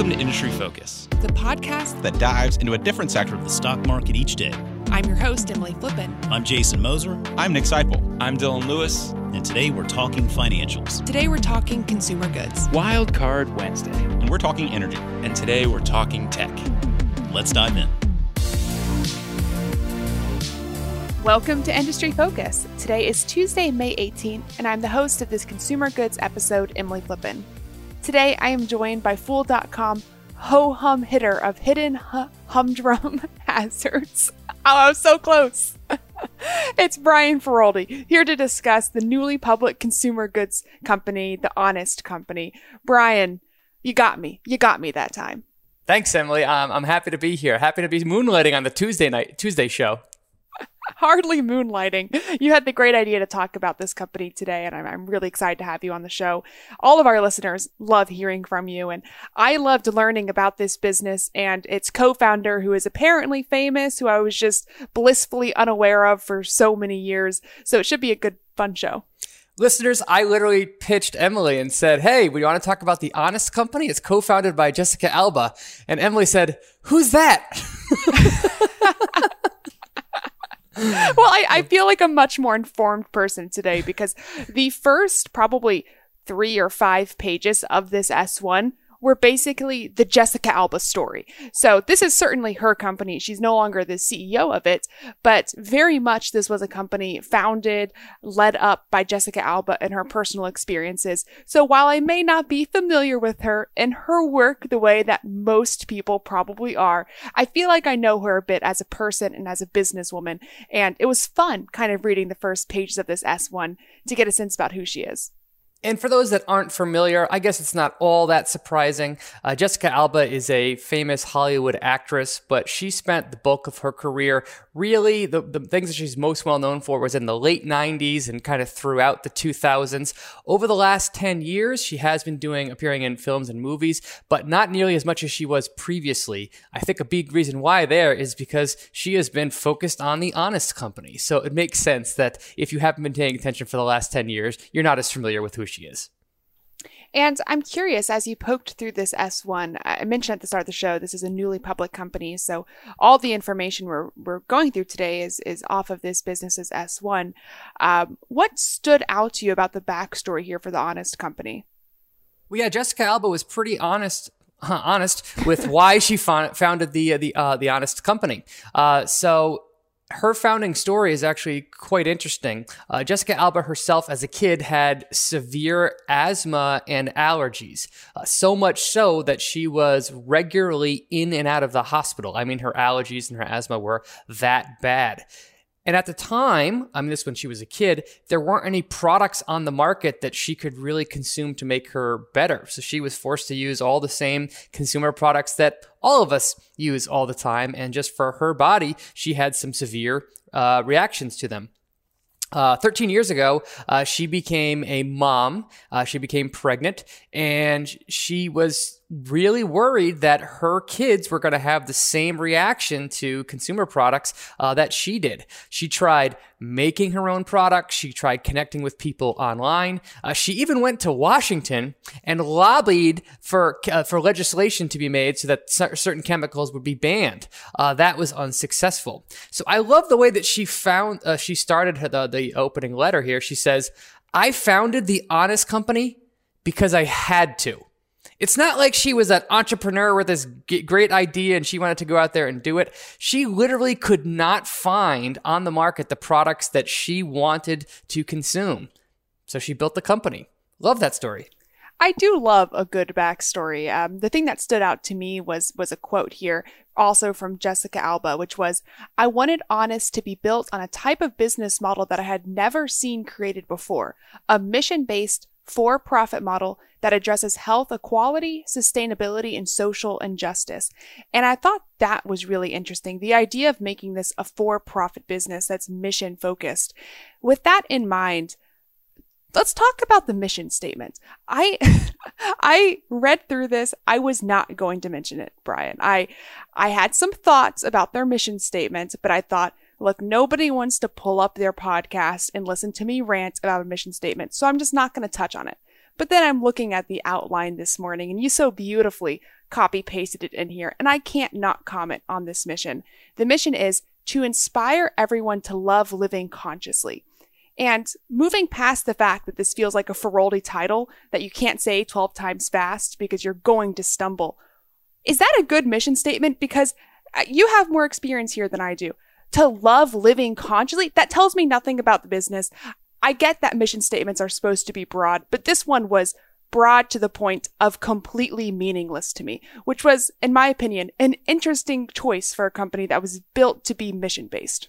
Welcome to Industry Focus, the podcast that dives into a different sector of the stock market each day. I'm your host, Emily Flippen. I'm Jason Moser. I'm Nick Sciple. I'm Dylan Lewis. And today we're talking financials. Today we're talking consumer goods. Wild Card Wednesday. And we're talking energy. And today we're talking tech. Let's dive in. Welcome to Industry Focus. Today is Tuesday, May 18th, and I'm the host of this consumer goods episode, Emily Flippen. Today I am joined by Fool.com ho hum hitter of hidden hu- humdrum hazards. Oh, I was so close. it's Brian Feroldi here to discuss the newly public consumer goods company, The Honest Company. Brian, you got me. You got me that time. Thanks, Emily. Um, I'm happy to be here. Happy to be moonlighting on the Tuesday night Tuesday show. Hardly moonlighting. You had the great idea to talk about this company today, and I'm, I'm, really excited to have you on the show. All of our listeners love hearing from you, and I loved learning about this business and its co founder, who is apparently famous, who I was just blissfully unaware of for so many years. So it should be a good, fun show. Listeners, I literally pitched Emily and said, Hey, we want to talk about The Honest Company? It's co founded by Jessica Alba. And Emily said, Who's that? well, I, I feel like a much more informed person today because the first probably three or five pages of this S1 were basically the Jessica Alba story. So this is certainly her company. She's no longer the CEO of it, but very much this was a company founded, led up by Jessica Alba and her personal experiences. So while I may not be familiar with her and her work the way that most people probably are, I feel like I know her a bit as a person and as a businesswoman. And it was fun kind of reading the first pages of this S1 to get a sense about who she is. And for those that aren't familiar, I guess it's not all that surprising. Uh, Jessica Alba is a famous Hollywood actress, but she spent the bulk of her career really the, the things that she's most well known for was in the late 90s and kind of throughout the 2000s. Over the last 10 years, she has been doing appearing in films and movies, but not nearly as much as she was previously. I think a big reason why there is because she has been focused on the honest company. So it makes sense that if you haven't been paying attention for the last 10 years, you're not as familiar with who she is. And I'm curious, as you poked through this S1, I mentioned at the start of the show, this is a newly public company. So all the information we're, we're going through today is, is off of this business's S1. Um, what stood out to you about the backstory here for the Honest Company? Well, yeah, Jessica Alba was pretty honest honest with why she founded the uh, the uh, the Honest Company. Uh, so her founding story is actually quite interesting. Uh, Jessica Alba herself, as a kid, had severe asthma and allergies, uh, so much so that she was regularly in and out of the hospital. I mean, her allergies and her asthma were that bad. And at the time, I mean, this when she was a kid, there weren't any products on the market that she could really consume to make her better. So she was forced to use all the same consumer products that all of us use all the time. And just for her body, she had some severe uh, reactions to them. Uh, 13 years ago, uh, she became a mom. Uh, she became pregnant and she was really worried that her kids were going to have the same reaction to consumer products uh, that she did. She tried making her own products. She tried connecting with people online. Uh, she even went to Washington and lobbied for uh, for legislation to be made so that certain chemicals would be banned. Uh, that was unsuccessful. So I love the way that she found uh, she started her, the the opening letter here. She says, "I founded the Honest Company because I had to." It's not like she was an entrepreneur with this great idea and she wanted to go out there and do it. She literally could not find on the market the products that she wanted to consume. So she built the company. Love that story. I do love a good backstory. Um, the thing that stood out to me was was a quote here, also from Jessica Alba, which was, "I wanted Honest to be built on a type of business model that I had never seen created before, a mission based, for profit model that addresses health equality, sustainability, and social injustice. And I thought that was really interesting. The idea of making this a for profit business that's mission focused. With that in mind, let's talk about the mission statement. I I read through this. I was not going to mention it, Brian. I I had some thoughts about their mission statement, but I thought Look, nobody wants to pull up their podcast and listen to me rant about a mission statement, so I'm just not going to touch on it. But then I'm looking at the outline this morning and you so beautifully copy pasted it in here. And I can't not comment on this mission. The mission is to inspire everyone to love living consciously. And moving past the fact that this feels like a Feroldi title that you can't say 12 times fast because you're going to stumble. Is that a good mission statement? Because uh, you have more experience here than I do. To love living consciously, that tells me nothing about the business. I get that mission statements are supposed to be broad, but this one was broad to the point of completely meaningless to me, which was, in my opinion, an interesting choice for a company that was built to be mission based.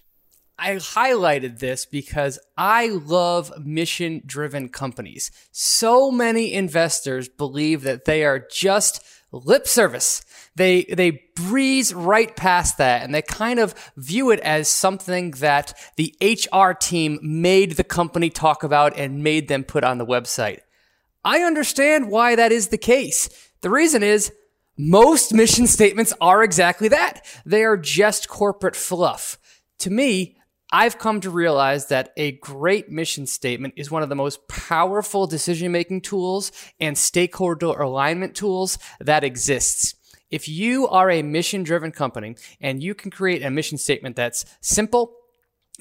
I highlighted this because I love mission driven companies. So many investors believe that they are just lip service. They, they breeze right past that and they kind of view it as something that the HR team made the company talk about and made them put on the website. I understand why that is the case. The reason is most mission statements are exactly that. They are just corporate fluff. To me, I've come to realize that a great mission statement is one of the most powerful decision making tools and stakeholder alignment tools that exists. If you are a mission driven company and you can create a mission statement that's simple,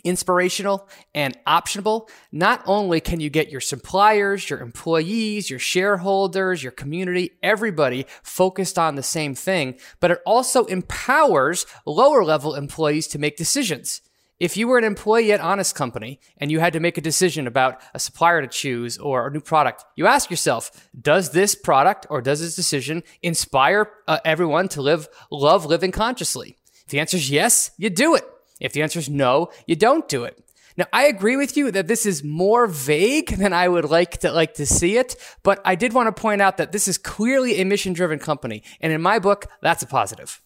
inspirational and optionable, not only can you get your suppliers, your employees, your shareholders, your community, everybody focused on the same thing, but it also empowers lower level employees to make decisions. If you were an employee at Honest Company and you had to make a decision about a supplier to choose or a new product, you ask yourself, does this product or does this decision inspire uh, everyone to live, love living consciously? If the answer is yes, you do it. If the answer is no, you don't do it. Now, I agree with you that this is more vague than I would like to like to see it, but I did want to point out that this is clearly a mission-driven company, and in my book, that's a positive.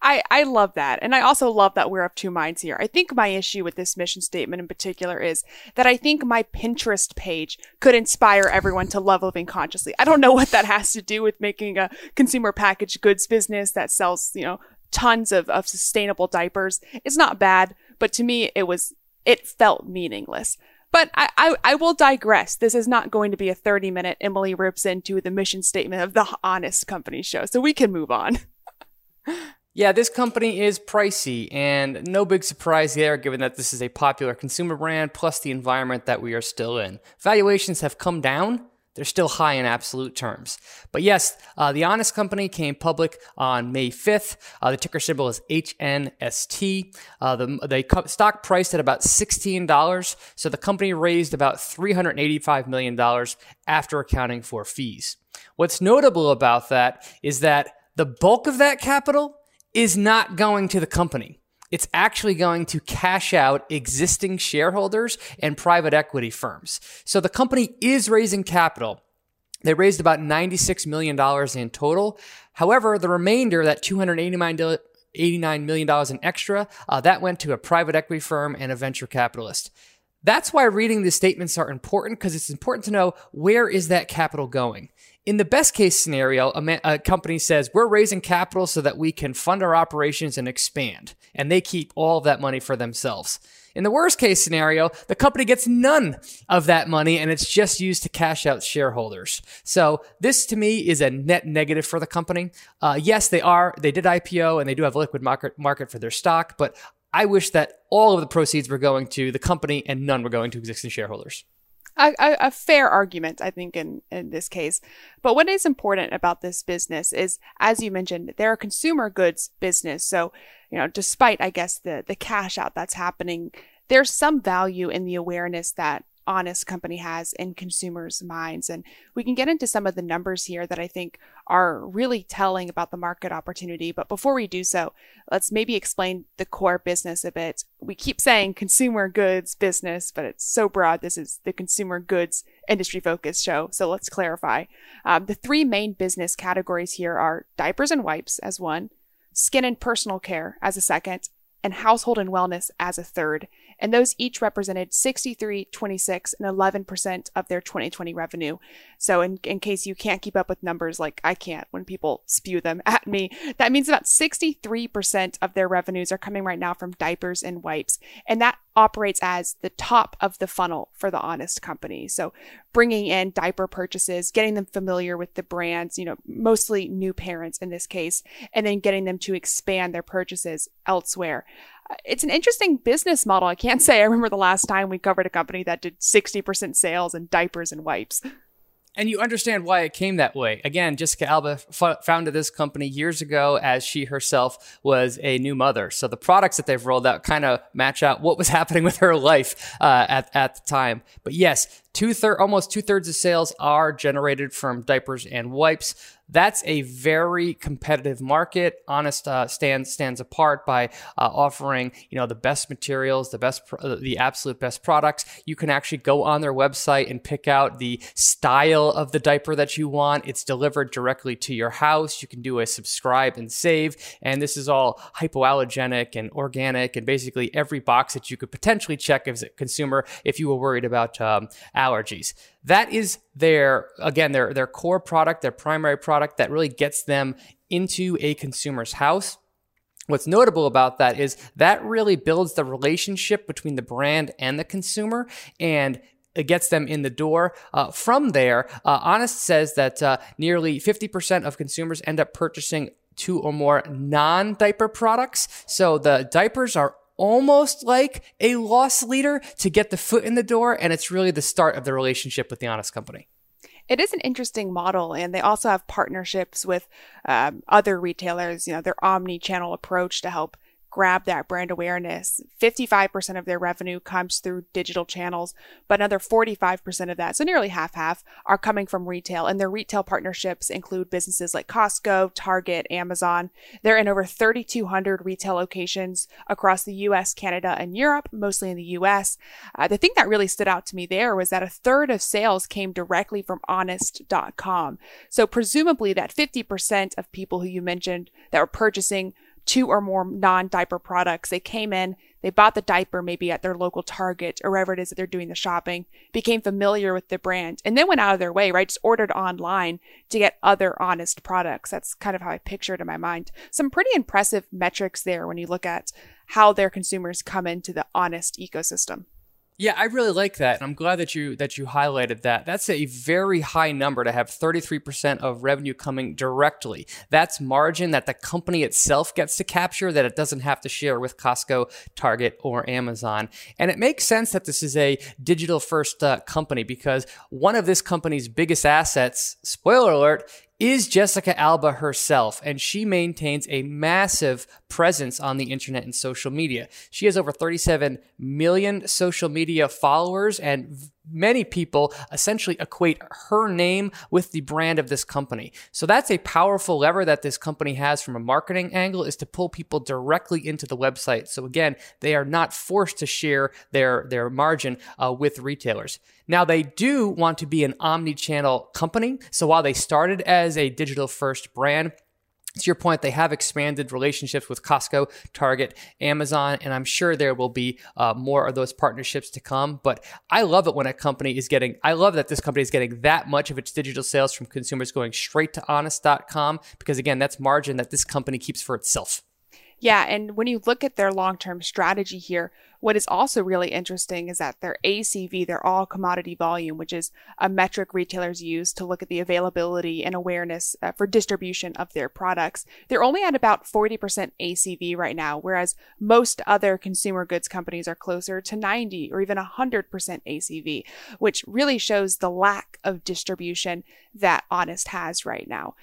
I, I love that. And I also love that we're of two minds here. I think my issue with this mission statement in particular is that I think my Pinterest page could inspire everyone to love living consciously. I don't know what that has to do with making a consumer packaged goods business that sells, you know, tons of, of sustainable diapers. It's not bad, but to me, it was, it felt meaningless. But I, I, I, will digress. This is not going to be a 30 minute Emily rips into the mission statement of the Honest Company show. So we can move on. Yeah, this company is pricey, and no big surprise there given that this is a popular consumer brand, plus the environment that we are still in. Valuations have come down. They're still high in absolute terms. But yes, uh, the Honest Company came public on May 5th. Uh, the ticker symbol is HNST. Uh, the, the stock priced at about $16. So the company raised about $385 million after accounting for fees. What's notable about that is that the bulk of that capital is not going to the company. It's actually going to cash out existing shareholders and private equity firms. So the company is raising capital. They raised about $96 million in total. However, the remainder, that $289 $89 million in extra, uh, that went to a private equity firm and a venture capitalist. That's why reading these statements are important because it's important to know where is that capital going. In the best case scenario, a, man, a, company says, We're raising capital so that we can fund our operations and expand, and they keep all of that money for themselves. In the worst case scenario, the company gets none of that money and it's just used to cash out shareholders. So this to me is a net negative for the company. Uh, yes, they are, they did IPO and they do have a liquid market, market for their stock, but I wish that all of the proceeds were going to the company and none were going to existing shareholders a, a, fair argument, I think, in, in this case. But what is important about this business is, as you mentioned, they're a consumer goods business. So, you know, despite, I guess, the, the cash out that's happening, there's some value in the awareness that honest company has in consumers' minds. And we can get into some of the numbers here that I think are really telling about the market opportunity. But before we do so, let's maybe explain the core business a bit. We keep saying consumer goods business, but it's so broad. This is the consumer goods industry focused show. So let's clarify. Um, the three main business categories here are diapers and wipes as one, skin and personal care as a second, and household and wellness as a third and those each represented 63, 26, and 11% of their 2020 revenue. So in, in case you can't keep up with numbers like I can't when people spew them at me, that means about 63% of their revenues are coming right now from diapers and wipes. And that operates as the top of the funnel for the Honest company. So bringing in diaper purchases, getting them familiar with the brands, you know, mostly new parents in this case, and then getting them to expand their purchases elsewhere. Uh, it's an interesting business model. I can't say I remember the last time we covered a company that did 60% sales in diapers and wipes. And you understand why it came that way. Again, Jessica Alba f- founded this company years ago as she herself was a new mother. So the products that they've rolled out kind of match out what was happening with her life uh, at, at the time. But yes, two third, almost two thirds of sales are generated from diapers and wipes that's a very competitive market. Honest uh, stands stands apart by uh, offering you know the best materials, the best uh, the absolute best products. You can actually go on their website and pick out the style of the diaper that you want. It's delivered directly to your house. You can do a subscribe and save, and this is all hypoallergenic and organic, and basically every box that you could potentially check as a consumer if you were worried about um, allergies. That is their again their their core product, their primary product that really gets them into a consumer's house. What's notable about that is that really builds the relationship between the brand and the consumer and it gets them in the door. Uh, from there, uh, Honest says that uh, nearly 50% of consumers end up purchasing two or more non diaper products. So the diapers are almost like a loss leader to get the foot in the door. And it's really the start of the relationship with the Honest Company. It is an interesting model, and they also have partnerships with um, other retailers, you know, their omni channel approach to help grab that brand awareness. 55% of their revenue comes through digital channels, but another 45% of that, so nearly half half, are coming from retail. And their retail partnerships include businesses like Costco, Target, Amazon. They're in over 3,200 retail locations across the US, Canada, and Europe, mostly in the US. Uh, the thing that really stood out to me there was that a third of sales came directly from honest.com. So presumably that 50% of people who you mentioned that were purchasing two or more non diaper products. They came in, they bought the diaper maybe at their local Target or wherever it is that they're doing the shopping, became familiar with the brand, and then went out of their way, right? Just ordered online to get other honest products. That's kind of how I picture it in my mind. Some pretty impressive metrics there when you look at how their consumers come into the honest ecosystem. Yeah, I really like that. And I'm glad that you that you highlighted that. That's a very high number to have 33% of revenue coming directly. That's margin that the company itself gets to capture that it doesn't have to share with Costco, Target, or Amazon. And it makes sense that this is a digital first uh, company because one of this company's biggest assets, spoiler alert, is Jessica Alba herself, and she maintains a massive presence on the internet and social media. She has over 37 million social media followers, and many people essentially equate her name with the brand of this company. So that's a powerful lever that this company has from a marketing angle is to pull people directly into the website. So again, they are not forced to share their their margin uh, with retailers. Now they do want to be an omni-channel company. So while they started as a digital first brand, to your point, they have expanded relationships with Costco, Target, Amazon, and I'm sure there will be uh, more of those partnerships to come. But I love it when a company is getting, I love that this company is getting that much of its digital sales from consumers going straight to honest.com because, again, that's margin that this company keeps for itself. Yeah. And when you look at their long term strategy here, what is also really interesting is that their ACV, their all commodity volume, which is a metric retailers use to look at the availability and awareness uh, for distribution of their products, they're only at about 40% ACV right now, whereas most other consumer goods companies are closer to 90 or even 100% ACV, which really shows the lack of distribution that Honest has right now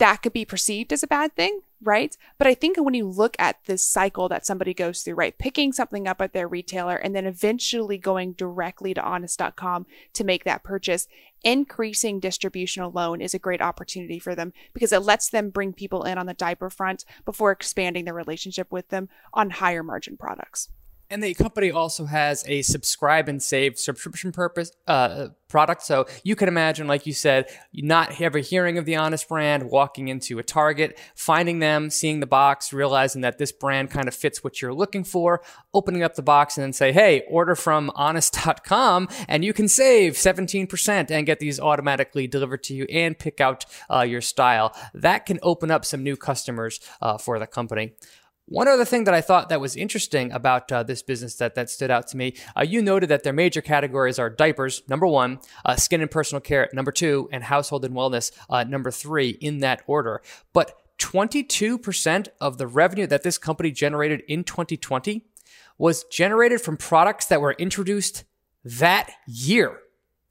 that could be perceived as a bad thing, right? But I think when you look at this cycle that somebody goes through, right, picking something up at their retailer and then eventually going directly to honest.com to make that purchase, increasing distribution alone is a great opportunity for them because it lets them bring people in on the diaper front before expanding their relationship with them on higher margin products. And the company also has a subscribe and save subscription purpose uh, product. So you can imagine, like you said, not ever hearing of the Honest brand, walking into a Target, finding them, seeing the box, realizing that this brand kind of fits what you're looking for, opening up the box and then say, hey, order from honest.com and you can save 17% and get these automatically delivered to you and pick out uh, your style. That can open up some new customers uh, for the company. One other thing that I thought that was interesting about uh, this business that, that stood out to me, uh, you noted that their major categories are diapers, number one, uh, skin and personal care, number two, and household and wellness, uh, number three, in that order. But 22% of the revenue that this company generated in 2020 was generated from products that were introduced that year.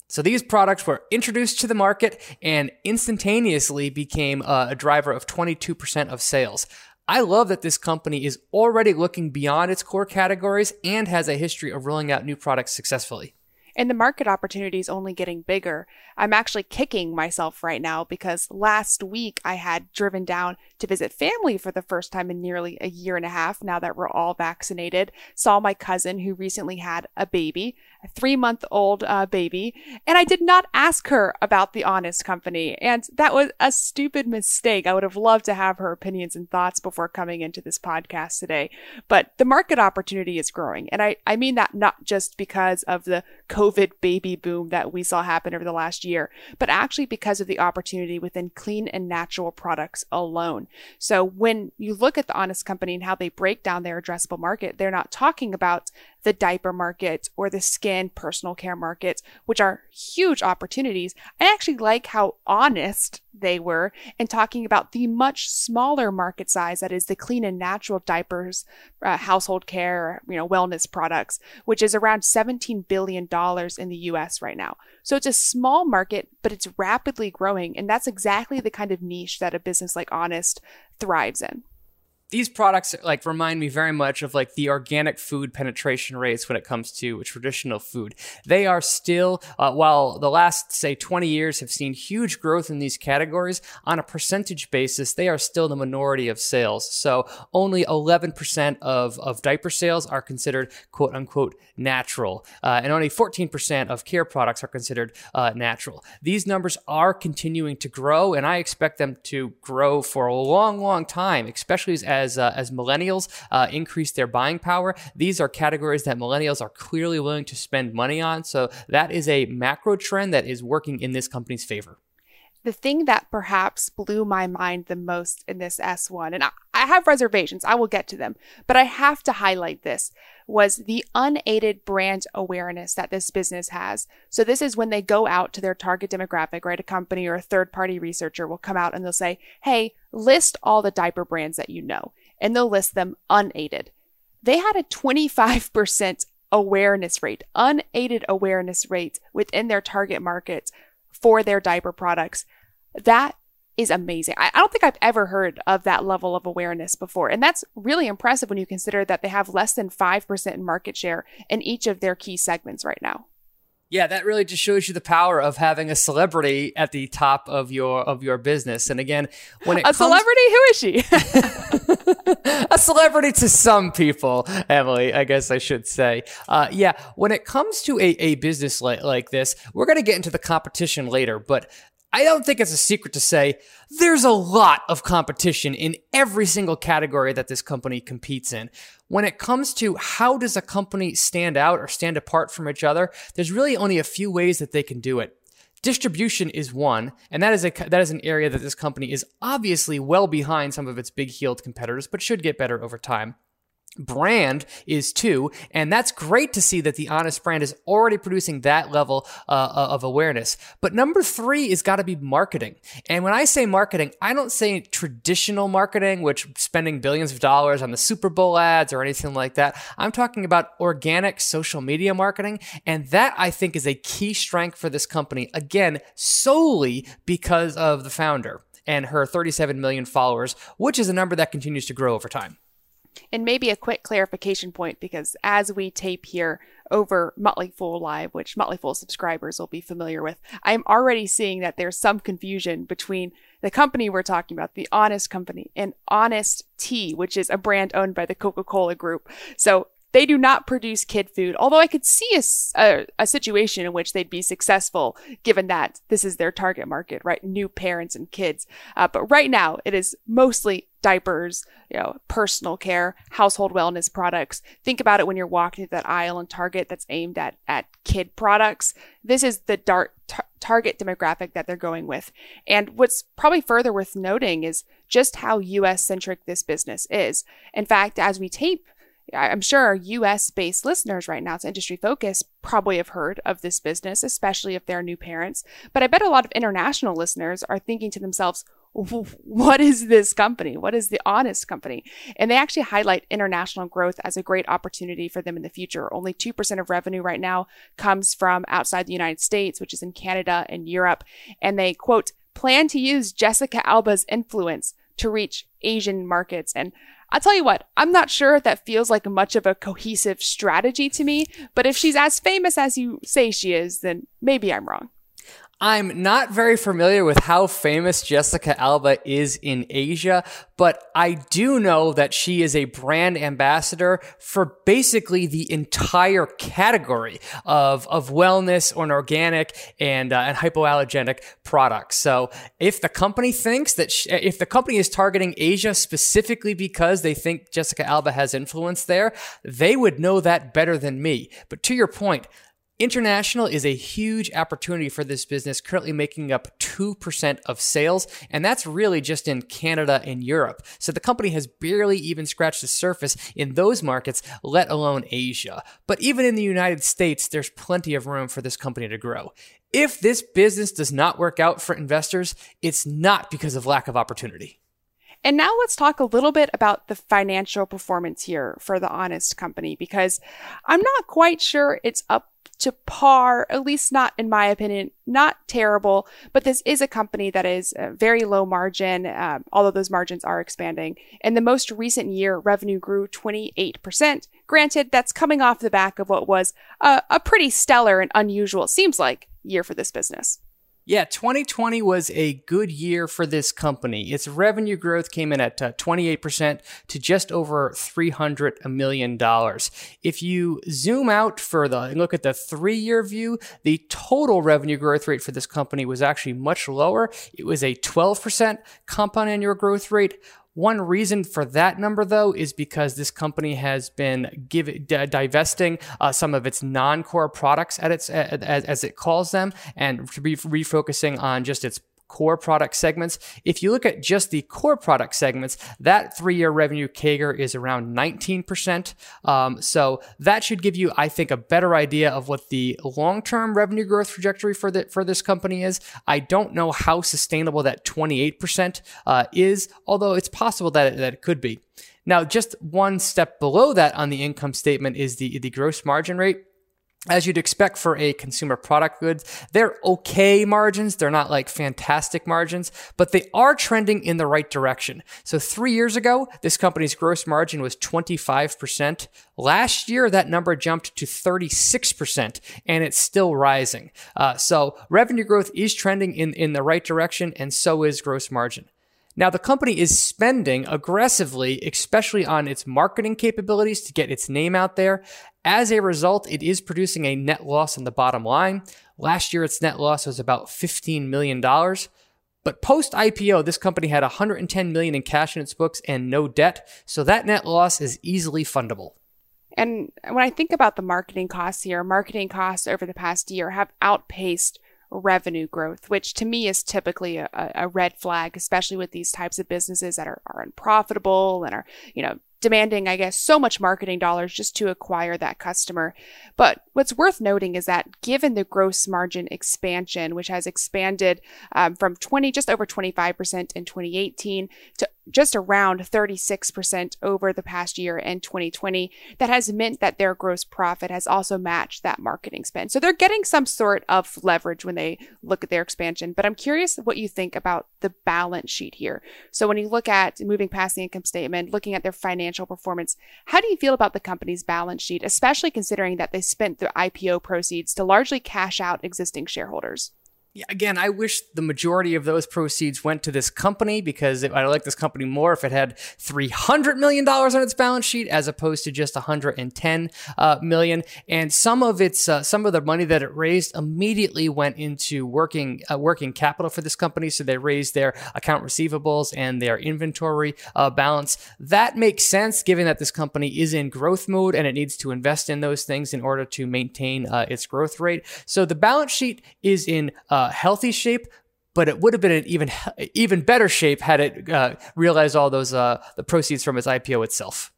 So these products were introduced to the market and instantaneously became uh, a driver of 22% of sales. I love that this company is already looking beyond its core categories and has a history of rolling out new products successfully. And the market opportunity is only getting bigger. I'm actually kicking myself right now because last week I had driven down to visit family for the first time in nearly a year and a half now that we're all vaccinated. Saw my cousin who recently had a baby, a three month old uh, baby, and I did not ask her about the Honest Company. And that was a stupid mistake. I would have loved to have her opinions and thoughts before coming into this podcast today. But the market opportunity is growing. And I, I mean that not just because of the COVID baby boom that we saw happen over the last year, but actually because of the opportunity within clean and natural products alone. So when you look at the Honest Company and how they break down their addressable market, they're not talking about the diaper market or the skin personal care market, which are huge opportunities. I actually like how honest they were in talking about the much smaller market size that is the clean and natural diapers, uh, household care, you know, wellness products, which is around 17 billion dollars in the US right now. So it's a small market, but it's rapidly growing and that's exactly the kind of niche that a business like Honest thrives in these products like remind me very much of like the organic food penetration rates when it comes to traditional food. They are still, uh, while the last say 20 years have seen huge growth in these categories, on a percentage basis, they are still the minority of sales. So only 11% of, of diaper sales are considered quote unquote natural, uh, and only 14% of care products are considered uh, natural. These numbers are continuing to grow, and I expect them to grow for a long, long time, especially as as uh, as millennials uh, increase their buying power. These are categories that millennials are clearly willing to spend money on. So that is a macro trend that is working in this company's favor. The thing that perhaps blew my mind the most in this S1, and I, I have reservations, I will get to them, but I have to highlight this, was the unaided brand awareness that this business has. So this is when they go out to their target demographic, right? A company or a third party researcher will come out and they'll say, Hey, list all the diaper brands that you know and they'll list them unaided. They had a 25% awareness rate, unaided awareness rate within their target market for their diaper products. That is amazing. I, don't think I've ever heard of that level of awareness before. And that's really impressive when you consider that they have less than 5% in market share in each of their key segments right now. Yeah, that really just shows you the power of having a celebrity at the top of your of your business. And again, when it comes a comes- celebrity, who is she? a celebrity to some people, Emily, I guess I should say. Uh, yeah, when it comes to a, a business like, like this, we're going to get into the competition later, but I don't think it's a secret to say there's a lot of competition in every single category that this company competes in. When it comes to how does a company stand out or stand apart from each other, there's really only a few ways that they can do it. Distribution is one, and that is a that is an area that this company is obviously well behind some of its big heeled competitors, but should get better over time brand is too and that's great to see that the honest brand is already producing that level uh, uh of awareness. But number three is got to be marketing. And when i say marketing i don't say traditional marketing which spending billions of dollars on the super bowl ads or anything like that. I'm talking about organic social media marketing and that i think is a key strength for this company again solely because of the founder and her 37 million followers which is a number that continues to grow over time and maybe a quick clarification point because as we tape here over Motley Fool Live, which Motley Fool subscribers will be familiar with, I am already seeing that there's some confusion between the company we're talking about, the Honest Company, and Honest Tea, which is a brand owned by the Coca Cola Group. So they do not produce kid food, although I could see a, a, a, situation in which they'd be successful given that this is their target market, right? New parents and kids. Uh, but right now, it is mostly diapers, you know, personal care, household wellness products. Think about it when you're walking through that aisle in Target that's aimed at, at kid products. This is the dark tar- target demographic that they're going with. And what's probably further worth noting is just how US centric this business is. In fact, as we tape I'm sure our US based listeners right now it's Industry Focus probably have heard of this business, especially if they're new parents. But I bet a lot of international listeners are thinking to themselves, what is this company? What is the Honest company? And they actually highlight international growth as a great opportunity for them in the future. Only 2% of revenue right now comes from outside the United States, which is in Canada and Europe. And they quote, plan to use Jessica Alba's influence to reach Asian markets. And I'll tell you what, I'm not sure if that feels like much of a cohesive strategy to me, but if she's as famous as you say she is, then maybe I'm wrong. I'm not very familiar with how famous Jessica Alba is in Asia, but I do know that she is a brand ambassador for basically the entire category of, of wellness or an organic and, uh, and hypoallergenic products. So if the company thinks that, she, if the company is targeting Asia specifically because they think Jessica Alba has influence there, they would know that better than me. But to your point, International is a huge opportunity for this business, currently making up 2% of sales, and that's really just in Canada and Europe. So the company has barely even scratched the surface in those markets, let alone Asia. But even in the United States, there's plenty of room for this company to grow. If this business does not work out for investors, it's not because of lack of opportunity. And now let's talk a little bit about the financial performance here for the Honest Company because I'm not quite sure it's up to par, at least not in my opinion, not terrible, but this is a company that is uh, very low margin, um, although those margins are expanding. In the most recent year, revenue grew 28%. Granted, that's coming off the back of what was a, a pretty stellar and unusual, seems like, year for this business. Yeah, 2020 was a good year for this company. Its revenue growth came in at uh, 28% to just over $300 million. If you zoom out further and look at the three year view, the total revenue growth rate for this company was actually much lower. It was a 12% compound annual growth rate, one reason for that number, though, is because this company has been give, d- divesting uh, some of its non-core products at its as, as it calls them, and re- refocusing on just its core product segments. If you look at just the core product segments, that three year revenue CAGR is around 19%. Um, so that should give you, I think, a better idea of what the long term revenue growth trajectory for, the, for this company is. I don't know how sustainable that 28% uh, is, although it's possible that it, that it could be. Now, just one step below that on the income statement is the, the gross margin rate as you'd expect for a consumer product goods, they're okay margins. They're not like fantastic margins, but they are trending in the right direction. So three years ago, this company's gross margin was 25%. Last year, that number jumped to 36% and it's still rising. Uh, so revenue growth is trending in, in the right direction and so is gross margin. Now, the company is spending aggressively, especially on its marketing capabilities to get its name out there. As a result, it is producing a net loss on the bottom line. Last year, its net loss was about $15 million. But post IPO, this company had 110 million in cash in its books and no debt, so that net loss is easily fundable. And when I think about the marketing costs here, marketing costs over the past year have outpaced revenue growth, which to me is typically a, a red flag, especially with these types of businesses that are, are unprofitable and are, you know, demanding, I guess, so much marketing dollars just to acquire that customer. But what's worth noting is that given the gross margin expansion, which has expanded um, from 20, just over 25% in 2018 to just around 36% over the past year in 2020, that has meant that their gross profit has also matched that marketing spend. So they're getting some sort of leverage when they look at their expansion. But I'm curious what you think about the balance sheet here. So when you look at moving past the income statement, looking at their financial performance. How do you feel about the company's balance sheet, especially considering that they spent the IPO proceeds to largely cash out existing shareholders? Again, I wish the majority of those proceeds went to this company because I like this company more if it had three hundred million dollars on its balance sheet as opposed to just one hundred and ten uh, million. And some of its uh, some of the money that it raised immediately went into working uh, working capital for this company. So they raised their account receivables and their inventory uh, balance. That makes sense given that this company is in growth mode and it needs to invest in those things in order to maintain uh, its growth rate. So the balance sheet is in uh, healthy shape, but it would have been an even even better shape had it uh, realized all those uh, the proceeds from its IPO itself.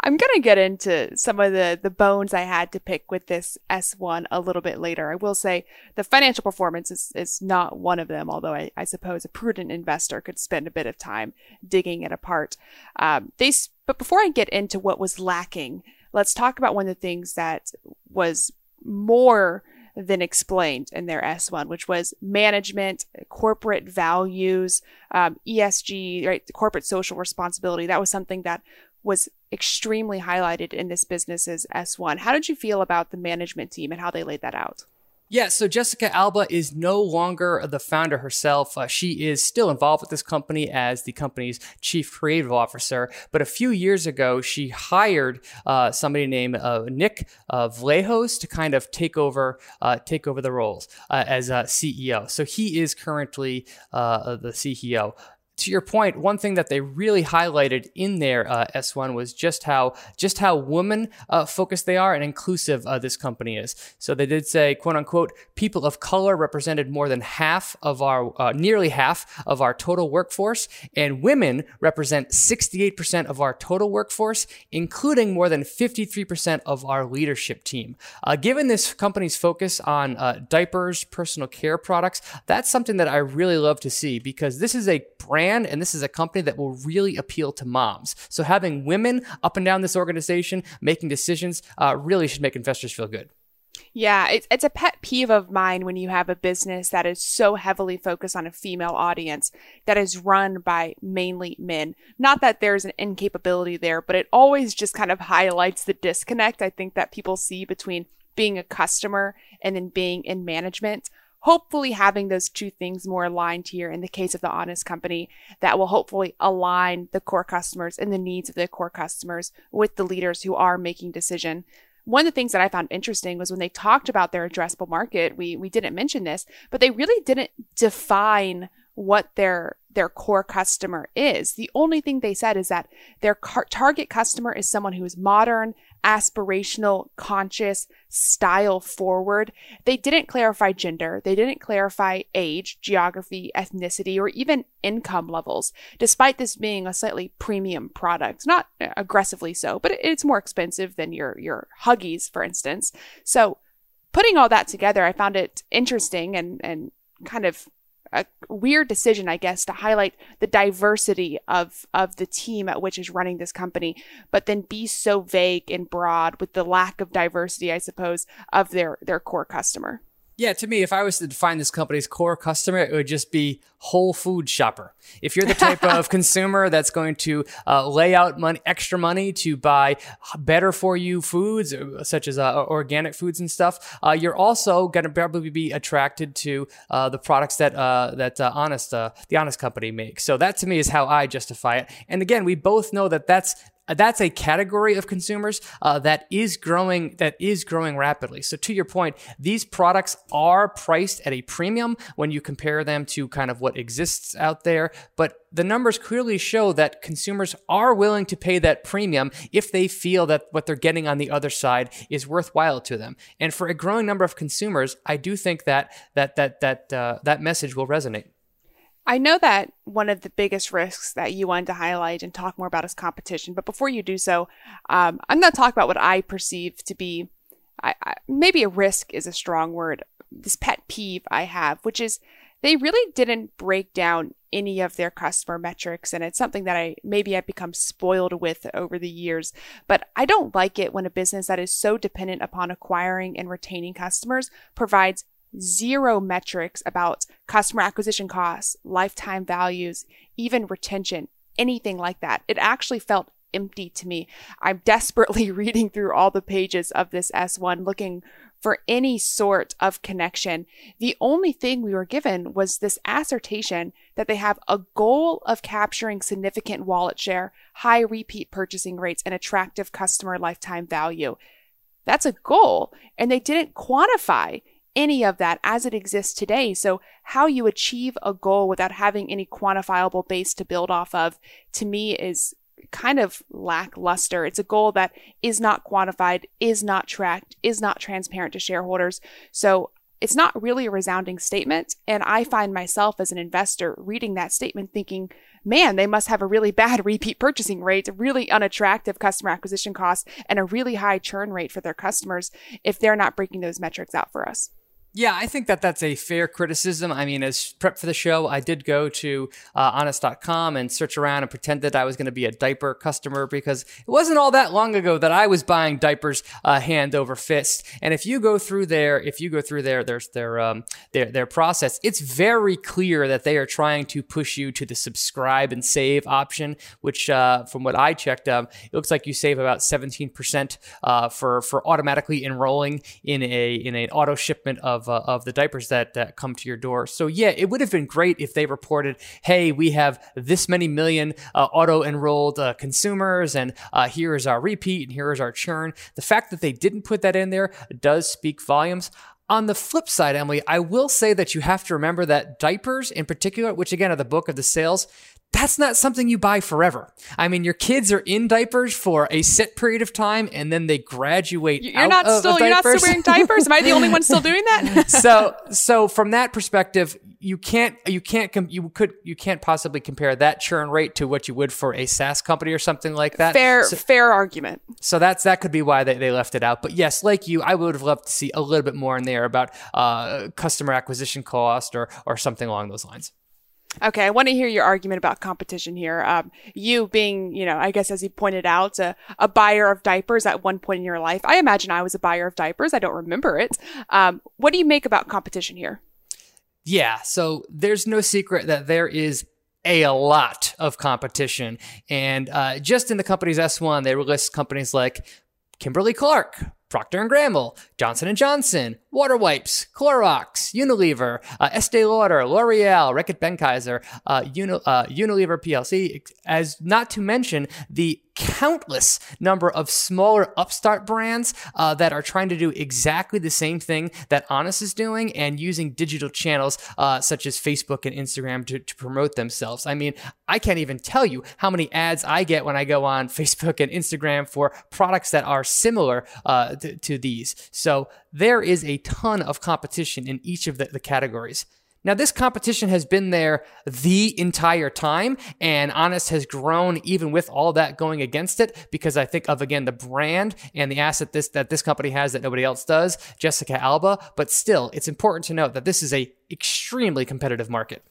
I'm gonna get into some of the the bones I had to pick with this S1 a little bit later. I will say the financial performance is is not one of them, although I, I suppose a prudent investor could spend a bit of time digging it apart. Um, they but before I get into what was lacking, let's talk about one of the things that was more than explained in their S1, which was management, corporate values, um, ESG, right, corporate social responsibility. That was something that was extremely highlighted in this business's S1. How did you feel about the management team and how they laid that out? Yeah, so Jessica Alba is no longer the founder herself. Uh, she is still involved with this company as the company's chief creative officer. But a few years ago, she hired uh, somebody named uh, Nick uh, Vlahos to kind of take over uh, take over the roles uh, as CEO. So he is currently the CEO to your point, one thing that they really highlighted in their uh, S1 was just how just how woman uh, focused they are and inclusive uh, this company is. So they did say, "quote unquote," people of color represented more than half of our, uh, nearly half of our total workforce, and women represent 68% of our total workforce, including more than 53% of our leadership team. Uh, given this company's focus on uh, diapers, personal care products, that's something that I really love to see because this is a brand brand and this is a company that will really appeal to moms. So having women up and down this organization making decisions uh, really should make investors feel good. Yeah, it's, it's a pet peeve of mine when you have a business that is so heavily focused on a female audience that is run by mainly men. Not that there's an incapability there, but it always just kind of highlights the disconnect I think that people see between being a customer and then being in management hopefully having those two things more aligned here in the case of the honest company that will hopefully align the core customers and the needs of the core customers with the leaders who are making decision one of the things that I found interesting was when they talked about their addressable market, we we didn't mention this, but they really didn't define what their their core customer is. The only thing they said is that their car- target customer is someone who is modern, aspirational, conscious, style forward. They didn't clarify gender. They didn't clarify age, geography, ethnicity, or even income levels, despite this being a slightly premium product. Not aggressively so, but it's more expensive than your, your Huggies, for instance. So putting all that together, I found it interesting and, and kind of a weird decision, I guess, to highlight the diversity of of the team at which is running this company, but then be so vague and broad with the lack of diversity, I suppose, of their their core customer. Yeah, to me, if I was to define this company's core customer, it would just be whole food shopper. If you're the type of consumer that's going to uh, lay out money, extra money to buy better for you foods, uh, such as uh, organic foods and stuff, uh, you're also going to probably be attracted to uh, the products that uh, that Honest, the Honest Company makes. So that to me is how I justify it. And again, we both know that that's that's a category of consumers uh, that is growing that is growing rapidly. So to your point, these products are priced at a premium when you compare them to kind of what exists out there, but the numbers clearly show that consumers are willing to pay that premium if they feel that what they're getting on the other side is worthwhile to them. And for a growing number of consumers, I do think that that that that uh, that message will resonate. I know that one of the biggest risks that you wanted to highlight and talk more about is competition. But before you do so, um, I'm going to talk about what I perceive to be I, I, maybe a risk is a strong word. This pet peeve I have, which is they really didn't break down any of their customer metrics. And it's something that I maybe I've become spoiled with over the years. But I don't like it when a business that is so dependent upon acquiring and retaining customers provides zero metrics about customer acquisition costs, lifetime values, even retention, anything like that. It actually felt empty to me. I'm desperately reading through all the pages of this S1 looking for any sort of connection. The only thing we were given was this assertion that they have a goal of capturing significant wallet share, high repeat purchasing rates, and attractive customer lifetime value. That's a goal, and they didn't quantify any of that as it exists today. So, how you achieve a goal without having any quantifiable base to build off of, to me, is kind of lackluster. It's a goal that is not quantified, is not tracked, is not transparent to shareholders. So, it's not really a resounding statement. And I find myself as an investor reading that statement thinking, man, they must have a really bad repeat purchasing rate, really unattractive customer acquisition costs, and a really high churn rate for their customers if they're not breaking those metrics out for us. Yeah, I think that that's a fair criticism. I mean, as prep for the show, I did go to uh, honest.com and search around and pretend that I was going to be a diaper customer because it wasn't all that long ago that I was buying diapers uh, hand over fist. And if you go through there, if you go through their their their um, their their process, it's very clear that they are trying to push you to the subscribe and save option, which uh, from what I checked, um, it looks like you save about 17% uh, for for automatically enrolling in a in an auto shipment of of, uh, of the diapers that, that come to your door. So, yeah, it would have been great if they reported, hey, we have this many million uh, auto enrolled uh, consumers, and uh, here is our repeat, and here is our churn. The fact that they didn't put that in there does speak volumes. On the flip side, Emily, I will say that you have to remember that diapers in particular, which again are the book of the sales, that's not something you buy forever. I mean, your kids are in diapers for a set period of time, and then they graduate. You're not still you're not still wearing diapers. Am I the only one still doing that? so, so from that perspective, you can't you can't you could you can't possibly compare that churn rate to what you would for a SaaS company or something like that. Fair so, fair argument. So that's that could be why they, they left it out. But yes, like you, I would have loved to see a little bit more in there about uh, customer acquisition cost or or something along those lines. Okay, I want to hear your argument about competition here. Um, you being, you know, I guess as you pointed out, a, a, buyer of diapers at one point in your life. I imagine I was a buyer of diapers. I don't remember it. Um, what do you make about competition here? Yeah, so there's no secret that there is a lot of competition, and uh, just in the company's S1, they list companies like Kimberly Clark, Procter & Gamble, Johnson & Johnson, Water Wipes, Clorox, Unilever, uh, Estee Lauder, L'Oreal, Reckitt Benckiser, uh, Uni- uh, Unilever PLC, as not to mention the countless number of smaller upstart brands uh, that are trying to do exactly the same thing that Honest is doing and using digital channels uh, such as Facebook and Instagram to, to promote themselves. I mean, I can't even tell you how many ads I get when I go on Facebook and Instagram for products that are similar uh, to, to, these. So there is a ton of competition in each of the, the categories. Now, this competition has been there the entire time, and Honest has grown even with all that going against it because I think of again the brand and the asset this that this company has that nobody else does, Jessica Alba. But still, it's important to note that this is a extremely competitive market.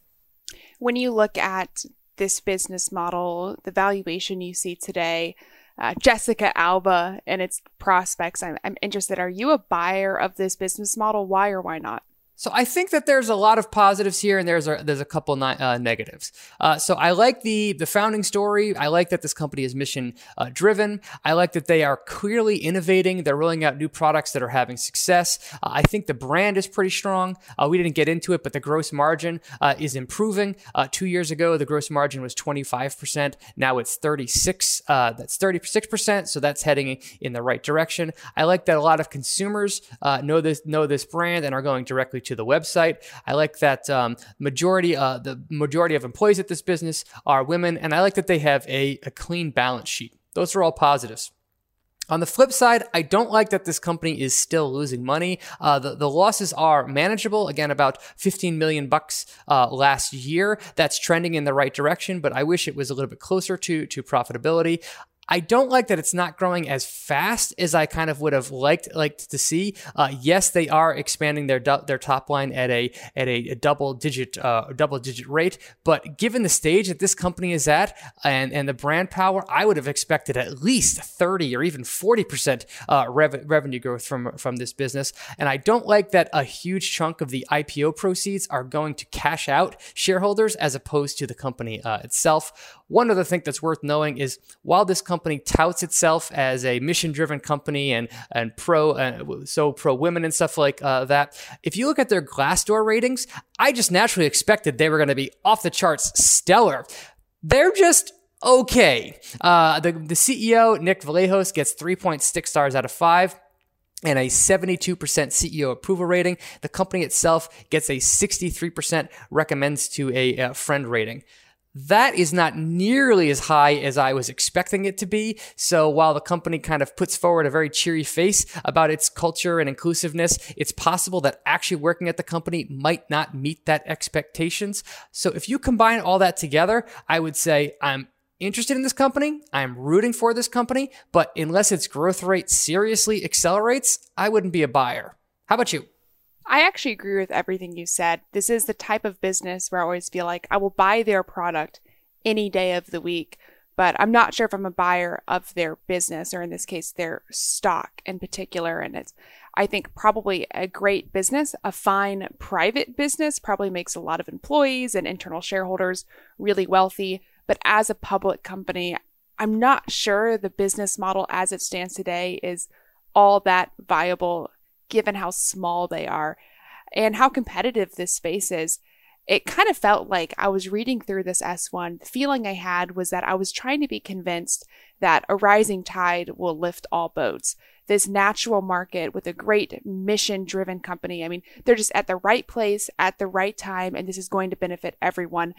When you look at this business model, the valuation you see today, uh, Jessica Alba and its prospects, I'm, I'm interested. Are you a buyer of this business model? Why or why not? So I think that there's a lot of positives here, and there's a, there's a couple ni- uh, negatives. Uh, so I like the the founding story. I like that this company is mission uh, driven. I like that they are clearly innovating. They're rolling out new products that are having success. Uh, I think the brand is pretty strong. Uh, we didn't get into it, but the gross margin uh, is improving. two years ago, the gross margin was 25 percent. Now it's 36. that's 36 percent. So that's heading in the right direction. I like that a lot of consumers know this know this brand and are going directly to the website. I like that um, majority uh, the majority of employees at this business are women, and I like that they have a, a clean balance sheet. Those are all positives. On the flip side, I don't like that this company is still losing money. Uh, the, the losses are manageable. Again, about 15 million bucks uh, last year. That's trending in the right direction, but I wish it was a little bit closer to, to profitability. I don't like that it's not growing as fast as I kind of would have liked liked to see. Uh, yes, they are expanding their their top line at a at a, a double digit uh, double digit rate, but given the stage that this company is at and and the brand power, I would have expected at least thirty or even forty percent uh, rev- revenue growth from from this business. And I don't like that a huge chunk of the IPO proceeds are going to cash out shareholders as opposed to the company uh, itself. One other thing that's worth knowing is while this company company touts itself as a mission-driven company and and pro uh, so pro women and stuff like uh, that. If you look at their Glassdoor ratings, I just naturally expected they were going to be off the charts stellar. They're just okay. Uh, the the CEO Nick Vlahos gets 3.6 stars out of five and a 72% CEO approval rating. The company itself gets a 63% recommends to a, a friend rating. That is not nearly as high as I was expecting it to be. So while the company kind of puts forward a very cheery face about its culture and inclusiveness, it's possible that actually working at the company might not meet that expectations. So if you combine all that together, I would say I'm interested in this company. I'm rooting for this company, but unless its growth rate seriously accelerates, I wouldn't be a buyer. How about you? I actually agree with everything you said. This is the type of business where I always feel like I will buy their product any day of the week, but I'm not sure if I'm a buyer of their business or in this case their stock in particular. And it's I think probably a great business, a fine private business probably makes a lot of employees and internal shareholders really wealthy, but as a public company, I'm not sure the business model as it stands today is all that viable given how small they are and how competitive this space is. It kind of felt like I was reading through this S1. The feeling I had was that I was trying to be convinced that a rising tide will lift all boats. This natural market with a great mission driven company. I mean, they're just at the right place at the right time, and this is going to benefit everyone.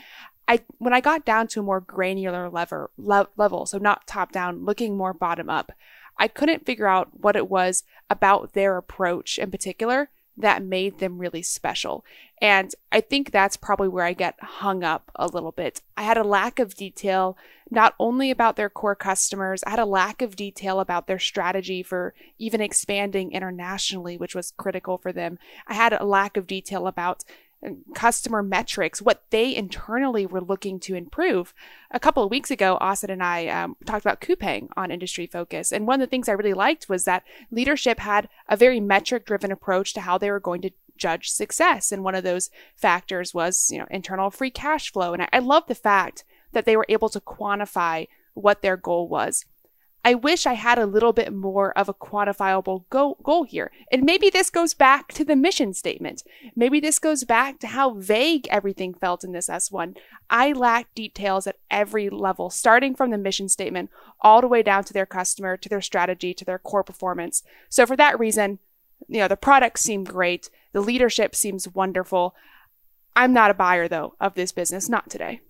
I, when I got down to a more granular level, level, so not top down, looking more bottom up, I couldn't figure out what it was about their approach in particular that made them really special. And I think that's probably where I get hung up a little bit. I had a lack of detail, not only about their core customers, I had a lack of detail about their strategy for even expanding internationally, which was critical for them. I had a lack of detail about customer metrics, what they internally were looking to improve. A couple of weeks ago, Austin and I um, talked about Coupang on Industry Focus. And one of the things I really liked was that leadership had a very metric driven approach to how they were going to judge success. And one of those factors was, you know, internal free cash flow. And I, I love the fact that they were able to quantify what their goal was. I wish I had a little bit more of a quantifiable go- goal here. And maybe this goes back to the mission statement. Maybe this goes back to how vague everything felt in this S1. I lack details at every level, starting from the mission statement all the way down to their customer, to their strategy, to their core performance. So for that reason, you know, the products seem great. The leadership seems wonderful. I'm not a buyer though of this business, not today.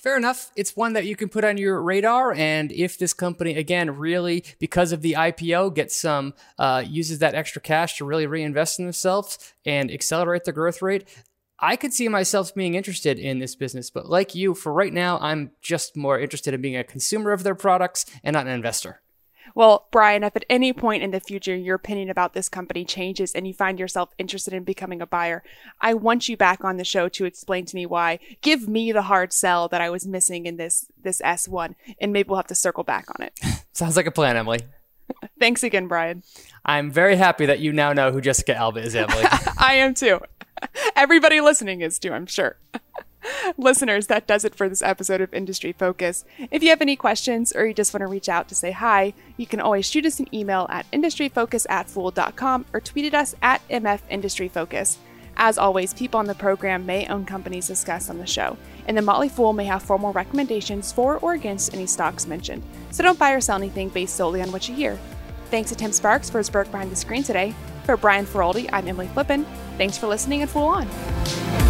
Fair enough. It's one that you can put on your radar. And if this company, again, really, because of the IPO, gets some, uh, uses that extra cash to really reinvest in themselves and accelerate the growth rate, I could see myself being interested in this business. But like you, for right now, I'm just more interested in being a consumer of their products and not an investor. Well, Brian, if at any point in the future your opinion about this company changes and you find yourself interested in becoming a buyer, I want you back on the show to explain to me why. Give me the hard sell that I was missing in this this S1, and maybe we'll have to circle back on it. Sounds like a plan, Emily. Thanks again, Brian. I'm very happy that you now know who Jessica Alba is, Emily. I am too. Everybody listening is too, I'm sure. Listeners, that does it for this episode of Industry Focus. If you have any questions or you just want to reach out to say hi, you can always shoot us an email at industryfocus at fool.com or tweet at us at mfindustryfocus. As always, people on the program may own companies discussed on the show, and the Motley Fool may have formal recommendations for or against any stocks mentioned, so don't buy or sell anything based solely on what you hear. Thanks to Tim Sparks for his work behind the screen today. For Brian Feroldi, I'm Emily Flippen. Thanks for listening and Fool On!